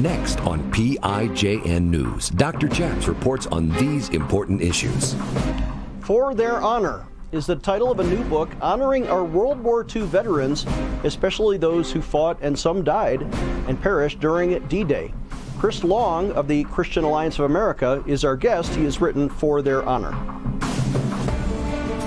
Next on PIJN News, Dr. Chaps reports on these important issues. For Their Honor is the title of a new book honoring our World War II veterans, especially those who fought and some died and perished during D Day. Chris Long of the Christian Alliance of America is our guest. He has written For Their Honor.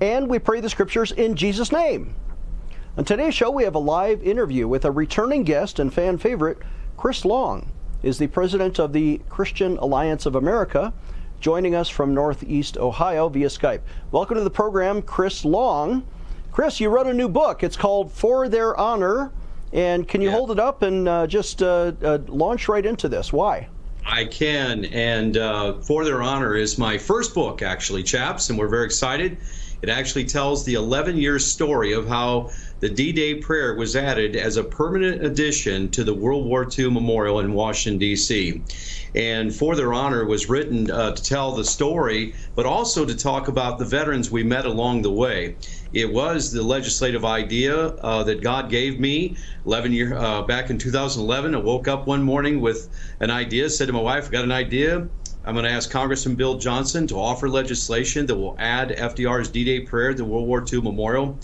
and we pray the scriptures in Jesus' name. On today's show, we have a live interview with a returning guest and fan favorite, Chris Long, is the president of the Christian Alliance of America, joining us from Northeast Ohio via Skype. Welcome to the program, Chris Long. Chris, you wrote a new book. It's called For Their Honor. And can you yeah. hold it up and uh, just uh, uh, launch right into this? Why? I can. And uh, For Their Honor is my first book, actually, chaps, and we're very excited. It actually tells the 11 year story of how the D Day prayer was added as a permanent addition to the World War II Memorial in Washington, D.C. And For Their Honor was written uh, to tell the story, but also to talk about the veterans we met along the way. It was the legislative idea uh, that God gave me 11 year uh, back in 2011. I woke up one morning with an idea, said to my wife, got an idea. I'm going to ask Congressman Bill Johnson to offer legislation that will add FDR's D-Day prayer to the World War II Memorial.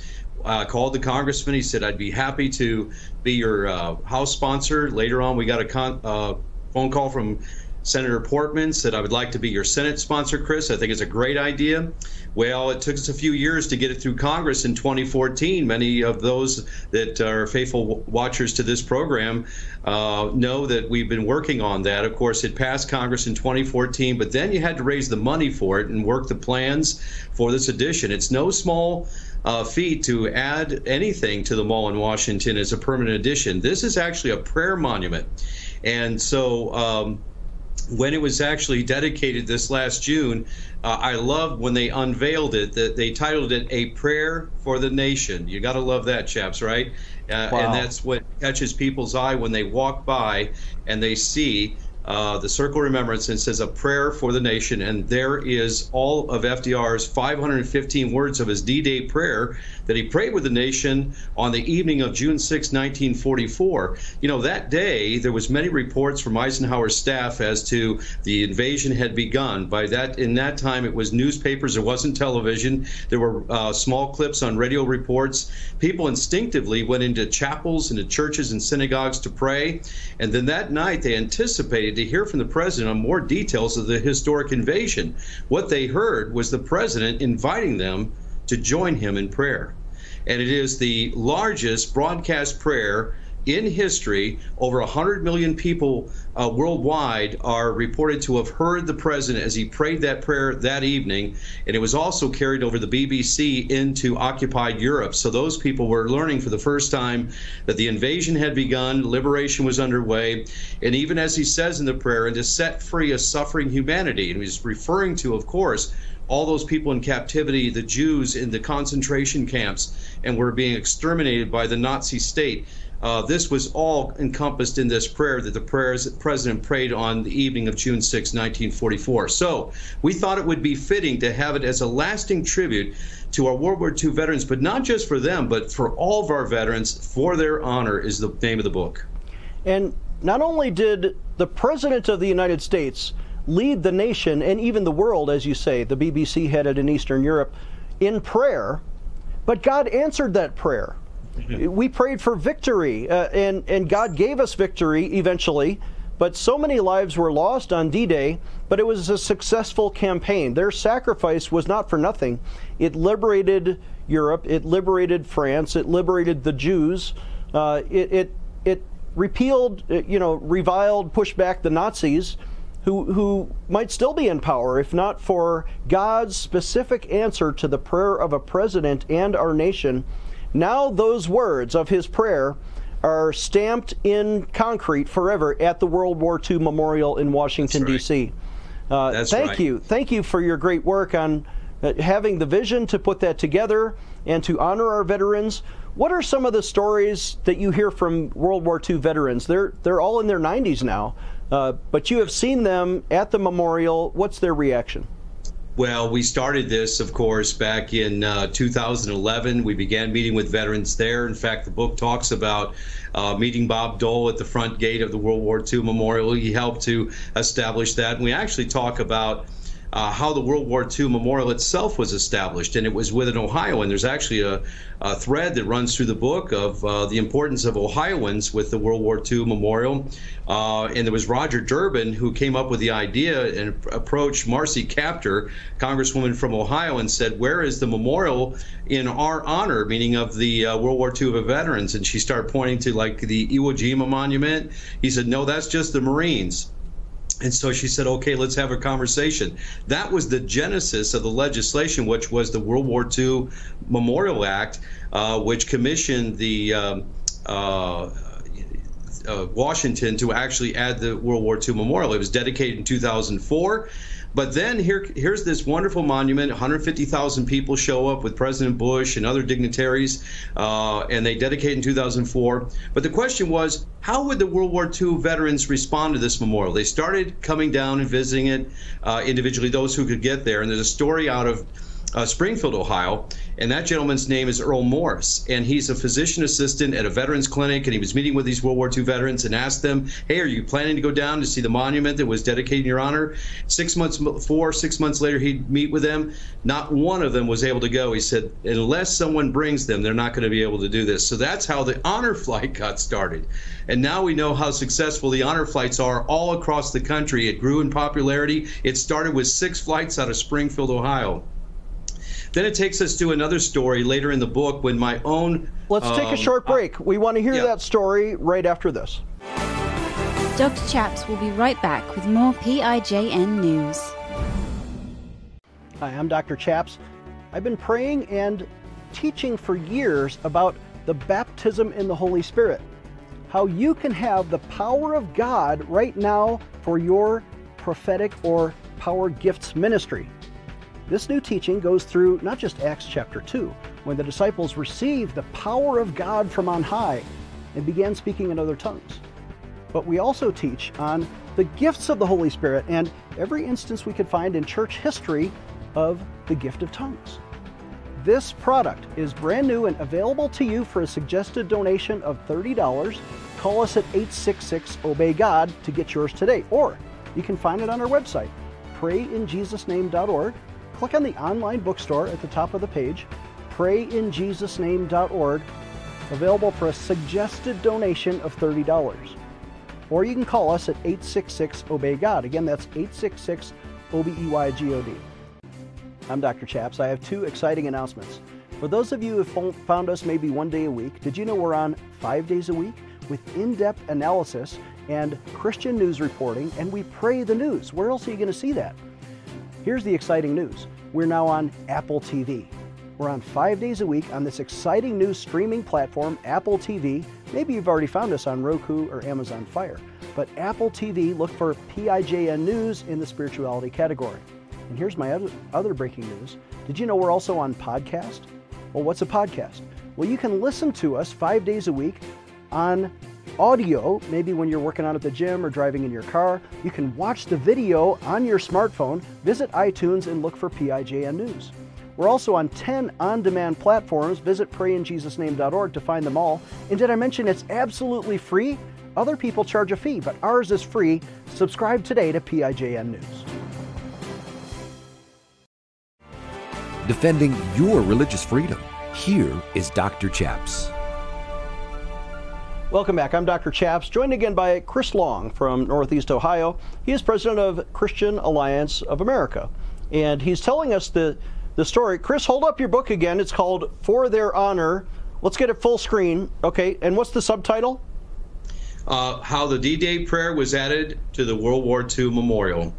Uh, called the congressman. He said, I'd be happy to be your uh, House sponsor. Later on, we got a con- uh, phone call from Senator Portman, said, I would like to be your Senate sponsor, Chris. I think it's a great idea. Well, it took us a few years to get it through Congress in 2014. Many of those that are faithful watchers to this program uh, know that we've been working on that. Of course, it passed Congress in 2014, but then you had to raise the money for it and work the plans for this edition. It's no small uh, feat to add anything to the mall in Washington as a permanent addition. This is actually a prayer monument. And so, um, when it was actually dedicated this last June, uh, I loved when they unveiled it that they titled it "A Prayer for the Nation." You got to love that, chaps, right? Uh, wow. And that's what catches people's eye when they walk by and they see uh, the Circle of Remembrance and says a prayer for the nation. And there is all of FDR's 515 words of his D Day prayer that he prayed with the nation on the evening of June 6, 1944. You know, that day there was many reports from Eisenhower's staff as to the invasion had begun. By that, in that time, it was newspapers. There wasn't television. There were uh, small clips on radio reports. People instinctively went into chapels, into churches and synagogues to pray. And then that night, they anticipated to hear from the president on more details of the historic invasion. What they heard was the president inviting them to join him in prayer. And it is the largest broadcast prayer in history. Over 100 million people uh, worldwide are reported to have heard the president as he prayed that prayer that evening. And it was also carried over the BBC into occupied Europe. So those people were learning for the first time that the invasion had begun, liberation was underway. And even as he says in the prayer, and to set free a suffering humanity. And he's referring to, of course, all those people in captivity, the Jews in the concentration camps, and were being exterminated by the Nazi state. Uh, this was all encompassed in this prayer that the prayers president prayed on the evening of June 6, 1944. So we thought it would be fitting to have it as a lasting tribute to our World War II veterans, but not just for them, but for all of our veterans. For their honor is the name of the book. And not only did the President of the United States lead the nation and even the world, as you say, the BBC headed in Eastern Europe, in prayer. But God answered that prayer. We prayed for victory, uh, and, and God gave us victory eventually. But so many lives were lost on D Day, but it was a successful campaign. Their sacrifice was not for nothing. It liberated Europe, it liberated France, it liberated the Jews, uh, it, it, it repealed, uh, you know, reviled, pushed back the Nazis who, who might still be in power if not for God's specific answer to the prayer of a president and our nation. Now, those words of his prayer are stamped in concrete forever at the World War II Memorial in Washington, right. D.C. Uh, thank right. you. Thank you for your great work on uh, having the vision to put that together and to honor our veterans. What are some of the stories that you hear from World War II veterans? They're they're all in their 90s now, uh, but you have seen them at the memorial. What's their reaction? Well, we started this, of course, back in uh, 2011. We began meeting with veterans there. In fact, the book talks about uh, meeting Bob Dole at the front gate of the World War II Memorial. He helped to establish that. And we actually talk about uh, how the World War II Memorial itself was established, and it was within Ohio. And there's actually a, a thread that runs through the book of uh, the importance of Ohioans with the World War II Memorial. Uh, and there was Roger Durbin who came up with the idea and approached Marcy Kaptur, Congresswoman from Ohio, and said, "Where is the memorial in our honor, meaning of the uh, World War II veterans?" And she started pointing to like the Iwo Jima monument. He said, "No, that's just the Marines." And so she said, okay, let's have a conversation. That was the genesis of the legislation, which was the World War II Memorial Act, uh, which commissioned the um, uh, uh, Washington to actually add the World War II Memorial. It was dedicated in 2004. But then here, here's this wonderful monument. 150,000 people show up with President Bush and other dignitaries, uh, and they dedicate in 2004. But the question was, how would the World War II veterans respond to this memorial? They started coming down and visiting it uh, individually, those who could get there. And there's a story out of uh, Springfield, Ohio, and that gentleman's name is Earl Morse, and he's a physician assistant at a veterans clinic, and he was meeting with these World War II veterans and asked them, "Hey, are you planning to go down to see the monument that was dedicated in your honor?" Six months before, six months later, he'd meet with them. Not one of them was able to go. He said, "Unless someone brings them, they're not going to be able to do this." So that's how the honor flight got started, and now we know how successful the honor flights are all across the country. It grew in popularity. It started with six flights out of Springfield, Ohio. Then it takes us to another story later in the book when my own. Let's um, take a um, short break. we want to hear yeah. that story right after this. Dr. Chaps will be right back with more PIJN news. Hi, I'm Dr. Chaps. I've been praying and teaching for years about the baptism in the Holy Spirit. How you can have the power of God right now for your prophetic or power gifts ministry. This new teaching goes through not just Acts chapter 2, when the disciples received the power of God from on high and began speaking in other tongues. But we also teach on the gifts of the Holy Spirit and every instance we could find in church history of the gift of tongues. This product is brand new and available to you for a suggested donation of $30. Call us at 866 Obey God to get yours today, or you can find it on our website, prayinjesusname.org click on the online bookstore at the top of the page, prayinjesusname.org, available for a suggested donation of $30. Or you can call us at 866 Obey God. Again, that's 866 O B E Y G O D. I'm Dr. Chaps. I have two exciting announcements. For those of you who found us maybe one day a week, did you know we're on five days a week with in depth analysis and Christian news reporting, and we pray the news? Where else are you going to see that? Here's the exciting news we're now on Apple TV. We're on five days a week on this exciting new streaming platform, Apple TV. Maybe you've already found us on Roku or Amazon Fire. But Apple TV, look for PIJN News in the spirituality category. And here's my other, breaking news. Did you know we're also on podcast? Well, what's a podcast? Well, you can listen to us five days a week on audio, maybe when you're working out at the gym or driving in your car. You can watch the video on your smartphone, visit iTunes, and look for PIJN News. We're also on 10 on demand platforms. Visit prayinjesusname.org to find them all. And did I mention it's absolutely free? Other people charge a fee, but ours is free. Subscribe today to PIJN News. Defending your religious freedom. Here is Dr. Chaps. Welcome back. I'm Dr. Chaps, joined again by Chris Long from Northeast Ohio. He is president of Christian Alliance of America, and he's telling us the, the story. Chris, hold up your book again. It's called For Their Honor. Let's get it full screen. Okay, and what's the subtitle? Uh, how the D Day prayer was added to the World War II memorial.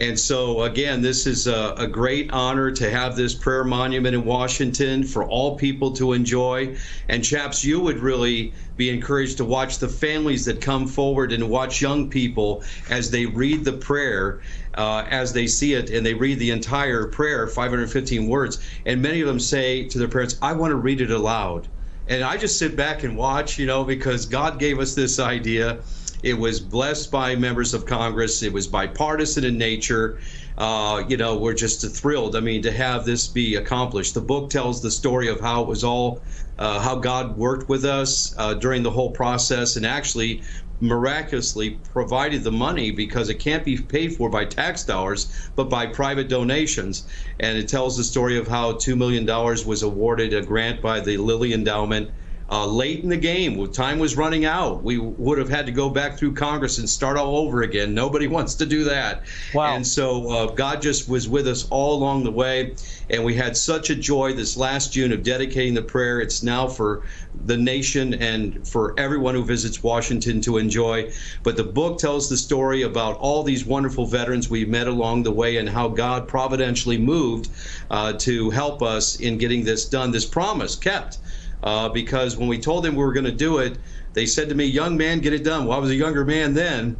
And so, again, this is a, a, great honor to have this prayer monument in Washington for all people to enjoy. And, chaps, you would really be encouraged to watch the families that come forward and watch young people as they read the prayer, uh, as they see it, and they read the entire prayer, 515 words. And many of them say to their parents, I want to read it aloud. And I just sit back and watch, you know, because God gave us this idea it was blessed by members of Congress. It was bipartisan in nature. Uh, you know, we're just thrilled. I mean, to have this be accomplished. The book tells the story of how it was all, uh, how God worked with us uh, during the whole process, and actually miraculously provided the money because it can't be paid for by tax dollars, but by private donations. And it tells the story of how $2 million was awarded a grant by the Lilly Endowment uh, late in the game. Time was running out. We would have had to go back through Congress and start all over again. Nobody wants to do that. Wow. And so uh, God just was with us all along the way. And we had such a joy this last June of dedicating the prayer. It's now for the nation and for everyone who visits Washington to enjoy. But the book tells the story about all these wonderful veterans we met along the way and how God providentially moved uh, to help us in getting this done, this promise kept uh, because when we told them we were going to do it, they said to me, "Young man, get it done." Well, I was a younger man then,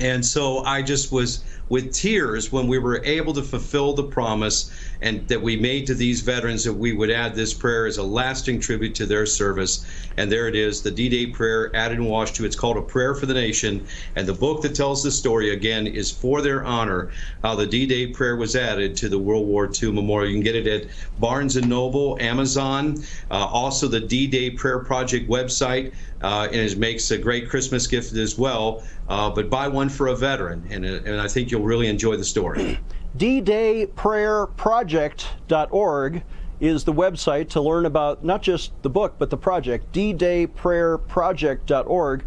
and so I just was with tears when we were able to fulfill the promise and that we made to these veterans that we would add this prayer as a lasting tribute to their service. And there it is, the D-Day prayer added and washed to. It's called A Prayer for the Nation. And the book that tells the story again is for their honor, how the D-Day prayer was added to the World War II memorial. You can get it at Barnes and Noble, Amazon, uh, also the D-Day Prayer Project website. Uh, and it makes a great Christmas gift as well. Uh, but buy one for a veteran, and, and I think you'll really enjoy the story. ddayprayerproject.org is the website to learn about not just the book, but the project, ddayprayerproject.org.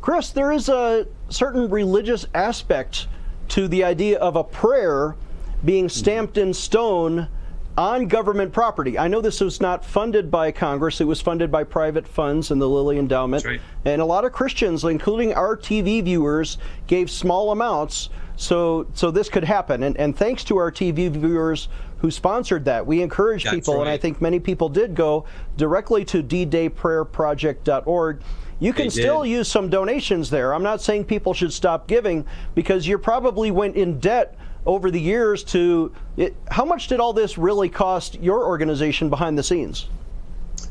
Chris, there is a certain religious aspect to the idea of a prayer being stamped in stone on government property. I know this was not funded by Congress, it was funded by private funds and the Lilly Endowment. Right. And a lot of Christians, including our TV viewers, gave small amounts so so this could happen. And, and thanks to our TV viewers who sponsored that, we encouraged That's people, right. and I think many people did go directly to ddayprayerproject.org. You can still use some donations there. I'm not saying people should stop giving because you probably went in debt over the years to it, how much did all this really cost your organization behind the scenes?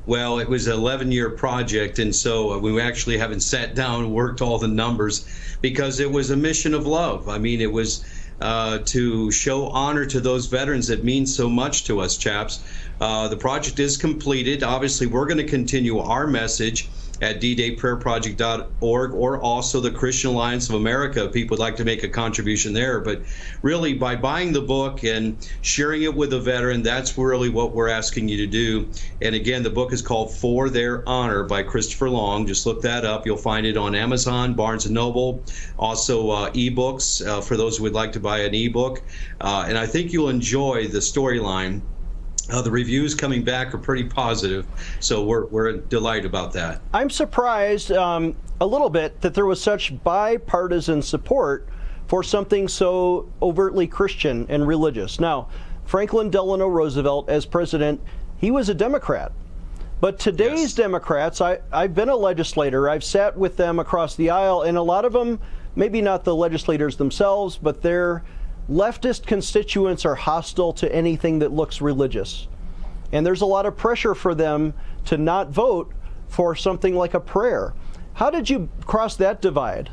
Well, it was an 11 year project, and so we actually haven't sat down and worked all the numbers because it was a mission of love. I mean, it was uh, to show honor to those veterans that mean so much to us, chaps. Uh, the project is completed. Obviously, we're going to continue our message at ddayprayerproject.org or also the Christian Alliance of America. People would like to make a contribution there. But really, by buying the book and sharing it with a veteran, that's really what we're asking you to do. And again, the book is called For Their Honor by Christopher Long. Just look that up. You'll find it on Amazon, Barnes & Noble, also uh, ebooks uh, for those who would like to buy an ebook. Uh, and I think you'll enjoy the storyline uh, the reviews coming back are pretty positive, so we're, we're delighted about that. I'm surprised um, a little bit that there was such bipartisan support for something so overtly Christian and religious. Now, Franklin Delano Roosevelt, as president, he was a Democrat. But today's yes. Democrats, I, I've been a legislator, I've sat with them across the aisle, and a lot of them, maybe not the legislators themselves, but they're leftist constituents are hostile to anything that looks religious. And there's a lot of pressure for them to not vote for something like a prayer. How did you cross that divide?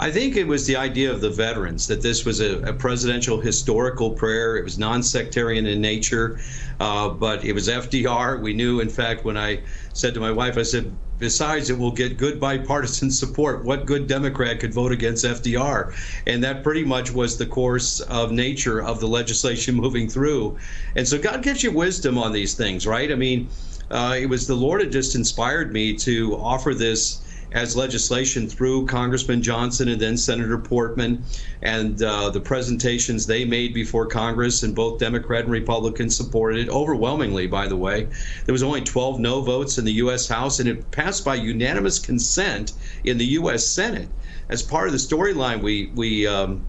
I think it was the idea of the veterans that this was a, a presidential historical prayer. It was non sectarian in nature, uh, but it was FDR. We knew, in fact, when I said to my wife, I said, besides, it will get good bipartisan support. What good Democrat could vote against FDR? And that pretty much was the course of nature of the legislation moving through. And so God gives you wisdom on these things, right? I mean, uh, it was the Lord that just inspired me to offer this as legislation through Congressman Johnson and then Senator Portman and uh, the presentations they made before Congress, and both Democrat and Republicans supported it overwhelmingly, by the way. There was only 12 no votes in the U.S. House, and it passed by unanimous consent in the U.S. Senate. As part of the storyline we, we um,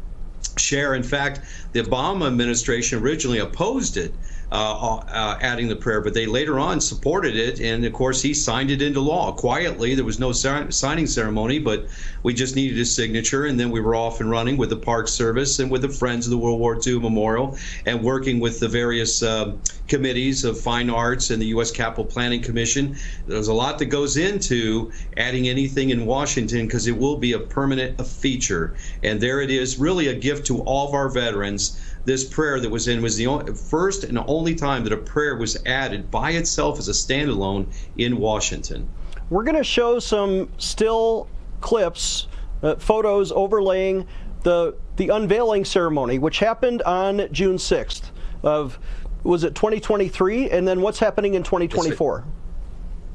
share. In fact, the Obama administration originally opposed it uh, uh, adding the prayer, but they later on supported it, and of course he signed it into law quietly. There was no signing ceremony, but we just needed his signature, and then we were off and running with the Park Service and with the Friends of the World War II Memorial, and working with the various uh, committees of fine arts and the U.S. Capital Planning Commission. There's a lot that goes into adding anything in Washington because it will be a permanent feature, and there it is, really a gift to all of our veterans this prayer that was in was the only, first and only time that a prayer was added by itself as a standalone in Washington. We're going to show some still clips, uh, photos overlaying the the unveiling ceremony, which happened on June 6th of was it 2023, and then what's happening in 2024.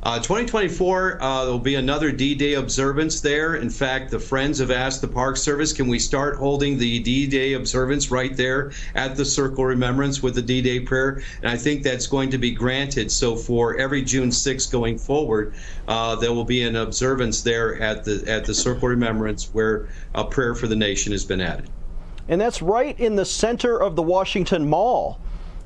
Uh, 2024, uh, there'll be another D-Day observance there. In fact, the Friends have asked the Park Service, can we start holding the D-Day observance right there at the Circle Remembrance with the D-Day prayer? And I think that's going to be granted. So for every June 6th going forward, uh, there will be an observance there at the at the Circle Remembrance where a prayer for the nation has been added. And that's right in the center of the Washington Mall.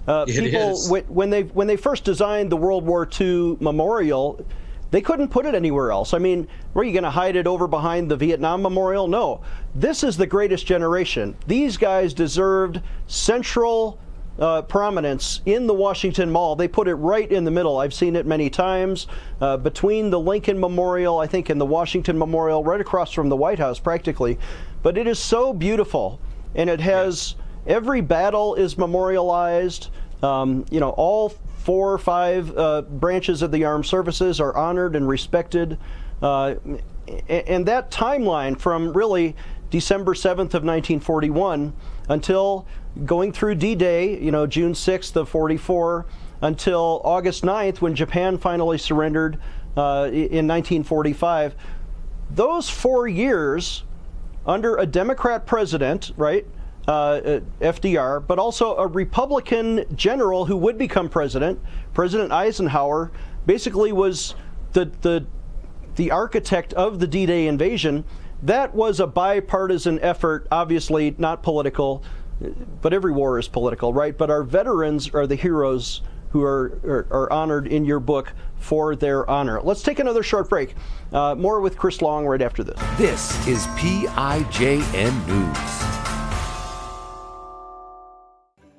Uh, people, when they when they first designed the World War II memorial, they couldn't put it anywhere else. I mean, were you going to hide it over behind the Vietnam Memorial? No. This is the greatest generation. These guys deserved central uh, prominence in the Washington Mall. They put it right in the middle. I've seen it many times uh, between the Lincoln Memorial, I think, and the Washington Memorial, right across from the White House, practically. But it is so beautiful, and it has. Every battle is memorialized. Um, you know, all four or five uh, branches of the armed services are honored and respected. Uh, and that timeline from really December 7th of 1941 until going through D-Day, you know, June 6th of 44, until August 9th when Japan finally surrendered uh, in 1945. Those four years under a Democrat president, right, uh, uh FDR, but also a Republican general who would become president. President Eisenhower basically was the the the architect of the D-Day invasion. That was a bipartisan effort, obviously not political, but every war is political, right? But our veterans are the heroes who are, are, are, honored in your book for their honor. Let's take another short break. Uh, more with Chris Long right after this. This is PIJN News.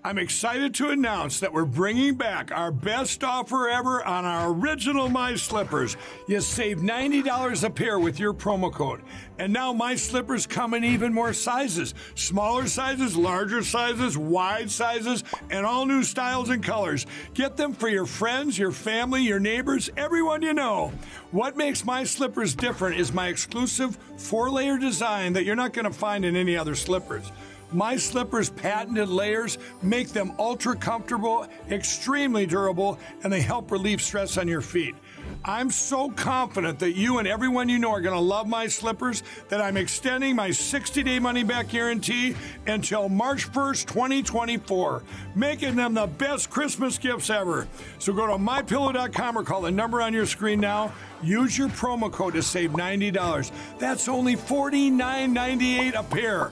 I'm excited to announce that we're bringing back our best offer ever on our original My Slippers. You save $90 a pair with your promo code. And now My Slippers come in even more sizes smaller sizes, larger sizes, wide sizes, and all new styles and colors. Get them for your friends, your family, your neighbors, everyone you know. What makes My Slippers different is my exclusive four layer design that you're not going to find in any other slippers. My Slippers' patented layers make them ultra comfortable, extremely durable, and they help relieve stress on your feet. I'm so confident that you and everyone you know are going to love my slippers that I'm extending my 60 day money back guarantee until March 1st, 2024, making them the best Christmas gifts ever. So go to mypillow.com or call the number on your screen now. Use your promo code to save $90. That's only $49.98 a pair.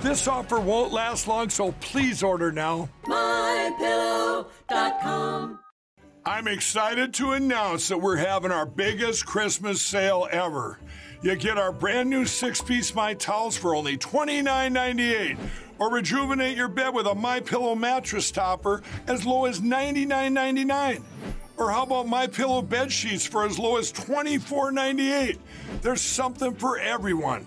This offer won't last long, so please order now. MyPillow.com. I'm excited to announce that we're having our biggest Christmas sale ever. You get our brand new six piece My Towels for only $29.98 Or rejuvenate your bed with a My Pillow mattress topper as low as $99.99. Or how about My Pillow bed sheets for as low as $24.98? There's something for everyone.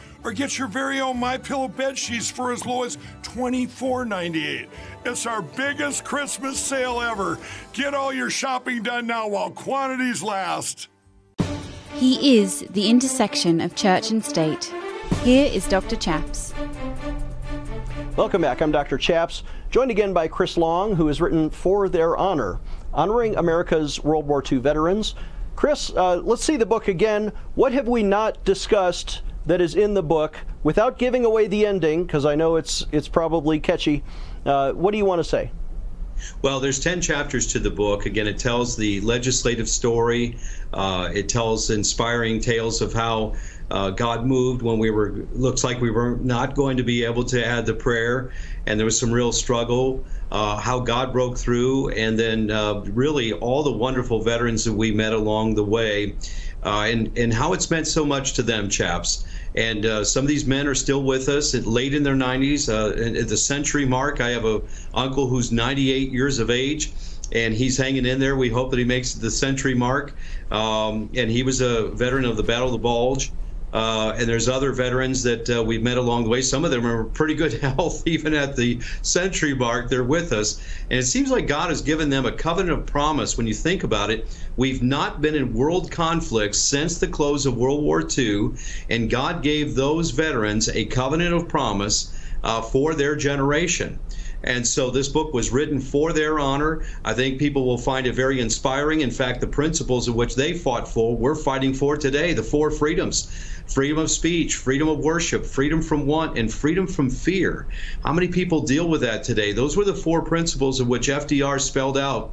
or get your very own My Pillow bed sheets for as low as $24.98. It's our biggest Christmas sale ever. Get all your shopping done now while quantities last. He is the intersection of church and state. Here is Dr. Chaps. Welcome back. I'm Dr. Chaps, joined again by Chris Long, who has written For Their Honor, honoring America's World War II veterans. Chris, uh, let's see the book again. What have we not discussed that is in the book without giving away the ending, because I know it's it's probably catchy. Uh, what do you want to say? Well, there's 10 chapters to the book. Again, it tells the legislative story. Uh, it tells inspiring tales of how uh, God moved when we were, looks like we were not going to be able to add the prayer, and there was some real struggle. Uh, how God broke through, and then uh, really all the wonderful veterans that we met along the way, uh, and, and how it's meant so much to them, chaps. And uh, some of these men are still with us, late in their 90s. Uh, at the century mark, I have a uncle who's 98 years of age, and he's hanging in there. We hope that he makes the century mark. Um, and he was a veteran of the Battle of the Bulge. Uh, and there's other veterans that uh, we've met along the way. Some of them are pretty good health, even at the century mark. They're with us. And it seems like God has given them a covenant of promise. When you think about it, we've not been in world conflicts since the close of World War II. And God gave those veterans a covenant of promise uh, for their generation. And so this book was written for their honor. I think people will find it very inspiring. In fact, the principles of which they fought for, we're fighting for today the four freedoms freedom of speech, freedom of worship, freedom from want, and freedom from fear. How many people deal with that today? Those were the four principles of which FDR spelled out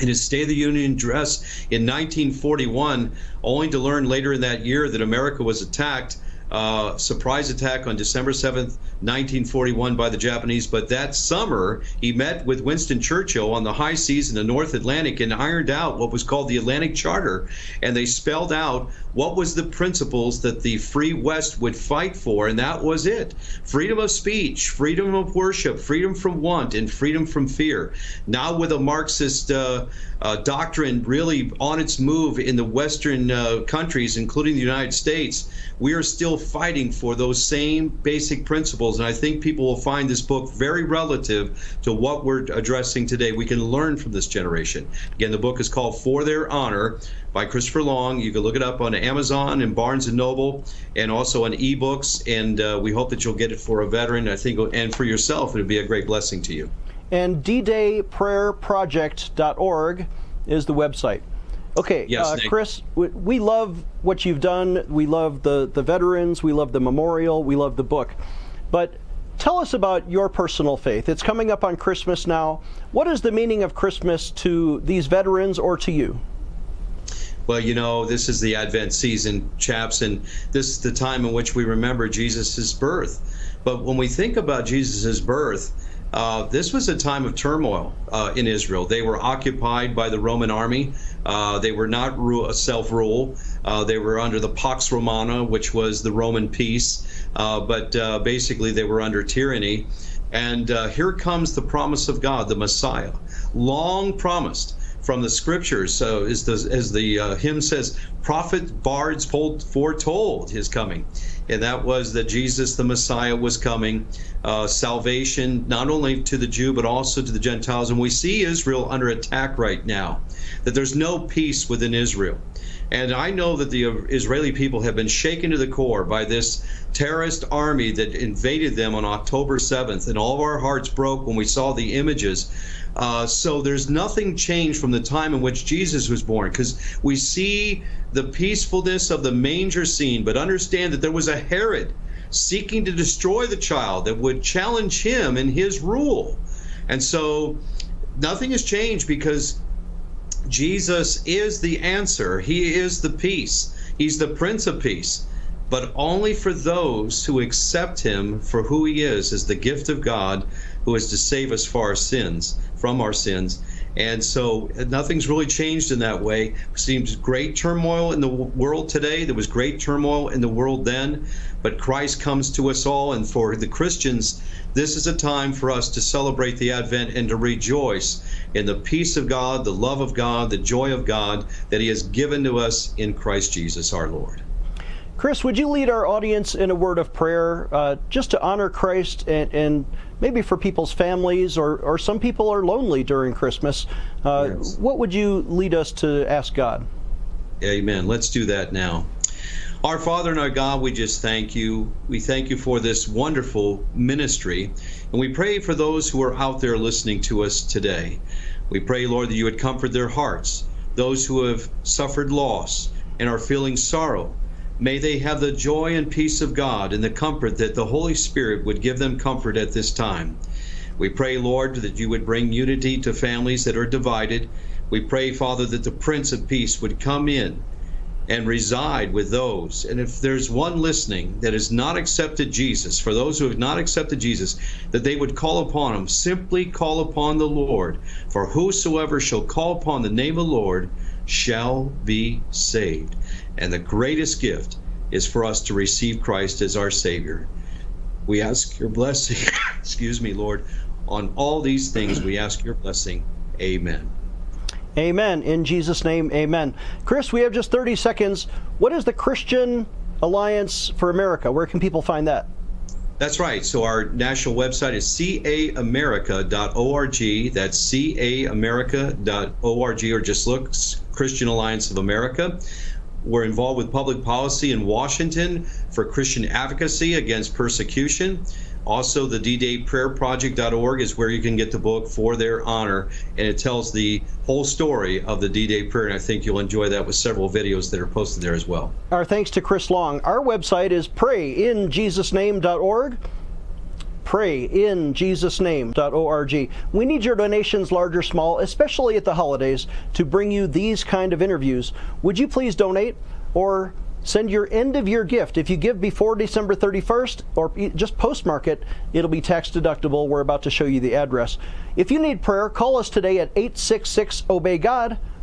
in his State of the Union address in 1941, only to learn later in that year that America was attacked. Uh, surprise attack on December 7th, 1941 by the Japanese. But that summer, he met with Winston Churchill on the high seas in the North Atlantic and ironed out what was called the Atlantic Charter. And they spelled out what was the principles that the free West would fight for, and that was it freedom of speech, freedom of worship, freedom from want, and freedom from fear. Now, with a Marxist uh, uh, doctrine really on its move in the Western uh, countries, including the United States, we are still fighting for those same basic principles. And I think people will find this book very relative to what we're addressing today. We can learn from this generation. Again, the book is called For Their Honor by Christopher Long. You can look it up on Amazon and Barnes and Noble, and also on ebooks. And uh, we hope that you'll get it for a veteran. I think, and for yourself, it would be a great blessing to you. And ddayprayerproject.org is the website. Okay, yes, uh, Chris, we, we love what you've done. We love the, the veterans. We love the memorial. We love the book. But tell us about your personal faith. It's coming up on Christmas now. What is the meaning of Christmas to these veterans or to you? Well, you know, this is the Advent season, chaps, and this is the time in which we remember Jesus' birth. But when we think about Jesus' birth, uh, this was a time of turmoil uh, in Israel. They were occupied by the Roman army. Uh, they were not self rule. Uh, they were under the Pax Romana, which was the Roman peace. Uh, but basically, they were under tyranny. And here comes the promise of God, the Messiah, long promised from the scriptures. So, as the, as the uh, hymn says, prophet bards foretold his coming. And that was that Jesus, the Messiah, was coming. Uh, salvation, not only to the Jew, but also to the Gentiles. And we see Israel under attack right now, that there's no peace within Israel. And I know that the Israeli people have been shaken to the core by this terrorist army that invaded them on October 7th. And all of our hearts broke when we saw the images uh, so there's nothing changed from the time in which Jesus was born because we see the peacefulness of the manger scene, but understand that there was a Herod seeking to destroy the child that would challenge him in his rule. And so nothing has changed because Jesus is the answer. He is the peace. He's the Prince of Peace. But only for those who accept him for who he is, as the gift of God, who is to save us for our sins, from our sins. And so nothing's really changed in that way. Seems great turmoil in the world today. There was great turmoil in the world then, but Christ comes to us all. And for the Christians, this is a time for us to celebrate the Advent and to rejoice in the peace of God, the love of God, the joy of God that He has given to us in Christ Jesus our Lord. Chris, would you lead our audience in a word of prayer uh, just to honor Christ and, and, maybe for people's families or, or some people are lonely during Christmas? Uh, yes. What would you lead us to ask God? Amen. Let's do that now. Our Father and our God, we just thank you. We thank you for this wonderful ministry. And we pray for those who are out there listening to us today. We pray, Lord, that you would comfort their hearts, those who have suffered loss and are feeling sorrow. May they have the joy and peace of God and the comfort that the Holy Spirit would give them comfort at this time. We pray, Lord, that you would bring unity to families that are divided. We pray, Father, that the Prince of Peace would come in and reside with those. And if there's one listening that has not accepted Jesus, for those who have not accepted Jesus, that they would call upon him, simply call upon the Lord. For whosoever shall call upon the name of the Lord shall be saved. And the greatest gift is for us to receive Christ as our Savior. We ask your blessing, excuse me, Lord, on all these things. We ask your blessing. Amen. Amen. In Jesus' name, amen. Chris, we have just 30 seconds. What is the Christian Alliance for America? Where can people find that? That's right. So our national website is caamerica.org. That's caamerica.org, or just look Christian Alliance of America. We're involved with public policy in Washington for Christian advocacy against persecution. Also, the D-Day Prayer Project.org is where you can get the book for their honor, and it tells the whole story of the D-Day prayer, and I think you'll enjoy that with several videos that are posted there as well. Our thanks to Chris Long. Our website is prayinjesusname.org prayinjesusname.org. We need your donations, large or small, especially at the holidays, to bring you these kind of interviews. Would you please donate or Send your end of year gift. If you give before December 31st or just postmark it, it'll be tax deductible. We're about to show you the address. If you need prayer, call us today at 866 Obey God.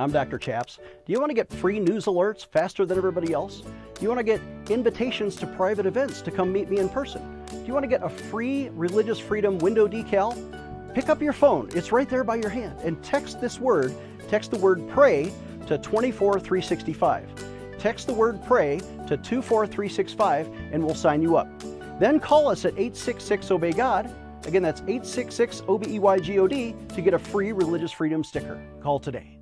I'm Dr. Chaps. Do you want to get free news alerts faster than everybody else? Do you want to get invitations to private events to come meet me in person? Do you want to get a free Religious Freedom window decal? Pick up your phone, it's right there by your hand, and text this word, text the word pray to 24365. Text the word pray to 24365 and we'll sign you up. Then call us at 866 Obey God. Again, that's 866 O B E Y G O D to get a free Religious Freedom sticker. Call today.